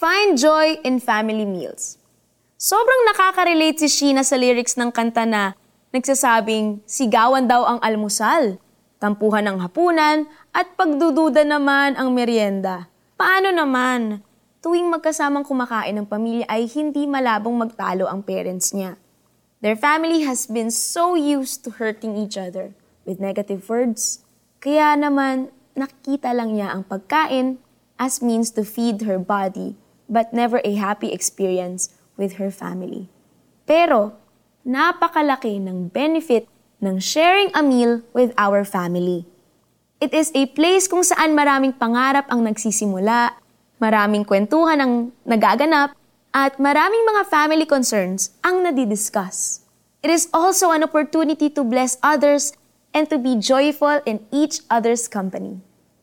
Find joy in family meals. Sobrang nakaka-relate si Sheena sa lyrics ng kanta na nagsasabing sigawan daw ang almusal, tampuhan ang hapunan, at pagdududa naman ang merienda. Paano naman? Tuwing magkasamang kumakain ng pamilya ay hindi malabong magtalo ang parents niya. Their family has been so used to hurting each other with negative words. Kaya naman, nakikita lang niya ang pagkain as means to feed her body, but never a happy experience with her family. Pero, napakalaki ng benefit ng sharing a meal with our family. It is a place kung saan maraming pangarap ang nagsisimula, maraming kwentuhan ang nagaganap, at maraming mga family concerns ang nadidiscuss. It is also an opportunity to bless others and to be joyful in each other's company.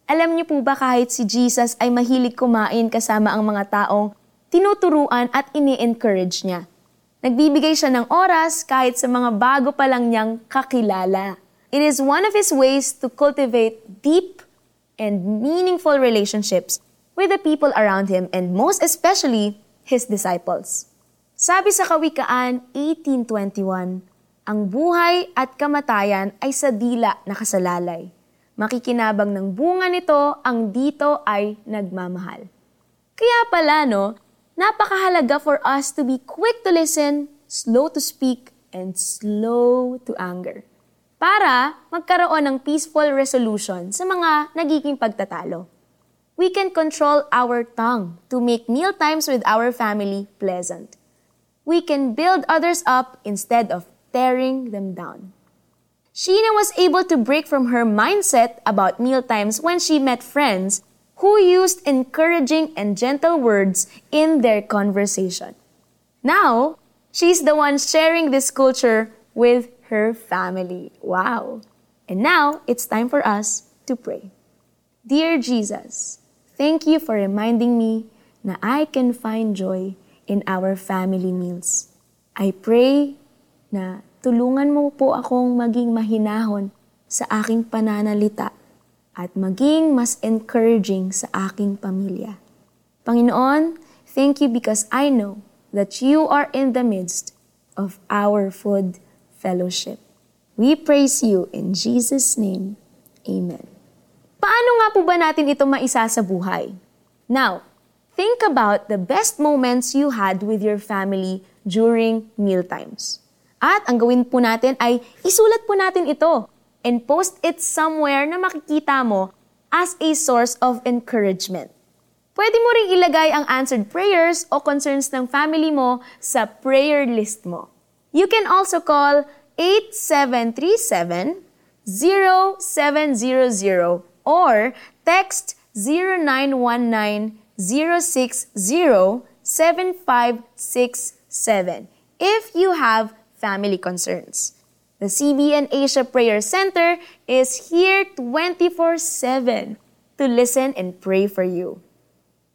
Alam niyo po ba kahit si Jesus ay mahilig kumain kasama ang mga taong tinuturuan at ini-encourage niya. Nagbibigay siya ng oras kahit sa mga bago pa lang niyang kakilala. It is one of his ways to cultivate deep and meaningful relationships with the people around him and most especially his disciples. Sabi sa Kawikaan 1821, ang buhay at kamatayan ay sa dila nakasalalay. Makikinabang ng bunga nito ang dito ay nagmamahal. Kaya pala no, napakahalaga for us to be quick to listen, slow to speak, and slow to anger. Para magkaroon ng peaceful resolution sa mga nagiging pagtatalo. We can control our tongue to make meal times with our family pleasant. We can build others up instead of tearing them down. Sheena was able to break from her mindset about meal times when she met friends who used encouraging and gentle words in their conversation. Now, she's the one sharing this culture with her family. Wow. And now, it's time for us to pray. Dear Jesus, thank you for reminding me that I can find joy in our family meals. I pray na tulungan mo po akong maging mahinahon sa aking pananalita at maging mas encouraging sa aking pamilya. Panginoon, thank you because I know that you are in the midst of our food fellowship. We praise you in Jesus' name. Amen. Paano nga po ba natin ito maisa sa buhay? Now, think about the best moments you had with your family during meal times. At ang gawin po natin ay isulat po natin ito and post it somewhere na makikita mo as a source of encouragement. Pwede mo ring ilagay ang answered prayers o concerns ng family mo sa prayer list mo. You can also call 8737 0700 or text 0919 060 7567 if you have family concerns. The CBN Asia Prayer Center is here 24-7 to listen and pray for you.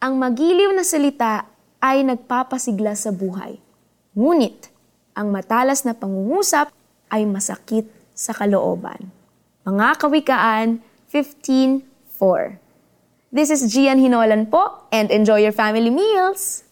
Ang magiliw na salita ay nagpapasigla sa buhay. Ngunit, ang matalas na pangungusap ay masakit sa kalooban. Mga Kawikaan 15.4 This is Gian Hinolan po and enjoy your family meals!